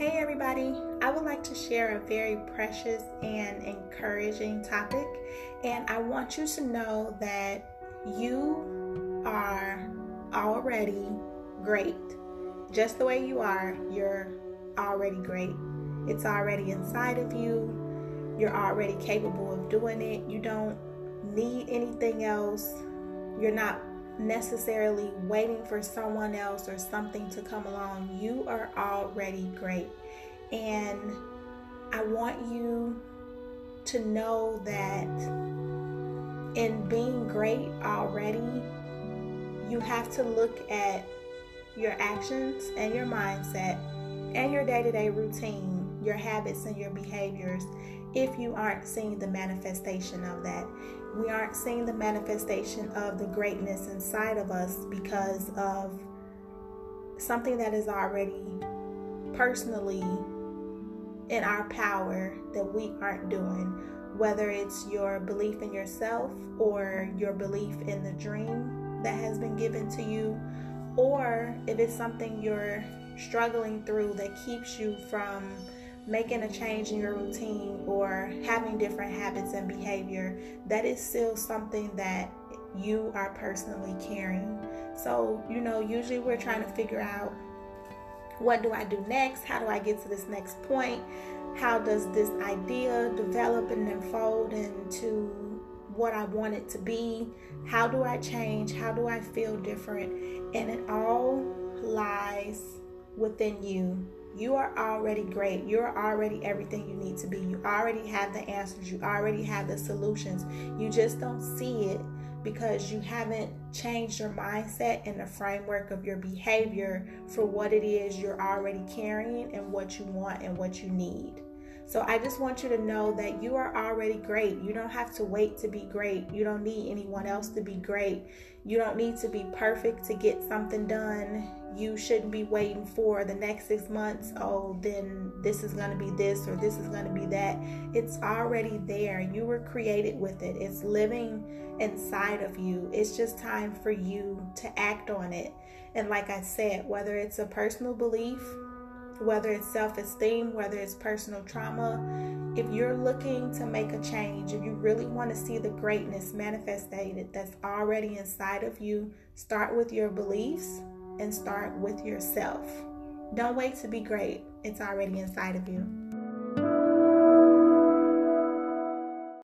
everybody. I would like to share a very precious and encouraging topic, and I want you to know that you are already great. Just the way you are, you're already great. It's already inside of you. You're already capable of doing it. You don't need anything else. You're not necessarily waiting for someone else or something to come along. You are already great. And I want you to know that in being great already, you have to look at your actions and your mindset and your day to day routine, your habits and your behaviors if you aren't seeing the manifestation of that. We aren't seeing the manifestation of the greatness inside of us because of something that is already personally in our power that we aren't doing. Whether it's your belief in yourself or your belief in the dream that has been given to you, or if it's something you're struggling through that keeps you from making a change in your routine or having different habits and behavior, that is still something that you are personally carrying. So, you know, usually we're trying to figure out what do I do next? How do I get to this next point? How does this idea develop and unfold into what I want it to be? How do I change? How do I feel different? And it all lies within you you are already great. You're already everything you need to be. You already have the answers. You already have the solutions. You just don't see it because you haven't changed your mindset and the framework of your behavior for what it is you're already carrying and what you want and what you need. So I just want you to know that you are already great. You don't have to wait to be great. You don't need anyone else to be great. You don't need to be perfect to get something done you shouldn't be waiting for the next six months. Oh, then this is going to be this or this is going to be that. It's already there. You were created with it, it's living inside of you. It's just time for you to act on it. And like I said, whether it's a personal belief, whether it's self esteem, whether it's personal trauma, if you're looking to make a change, if you really want to see the greatness manifested that's already inside of you, start with your beliefs and start with yourself. Don't wait to be great, it's already inside of you.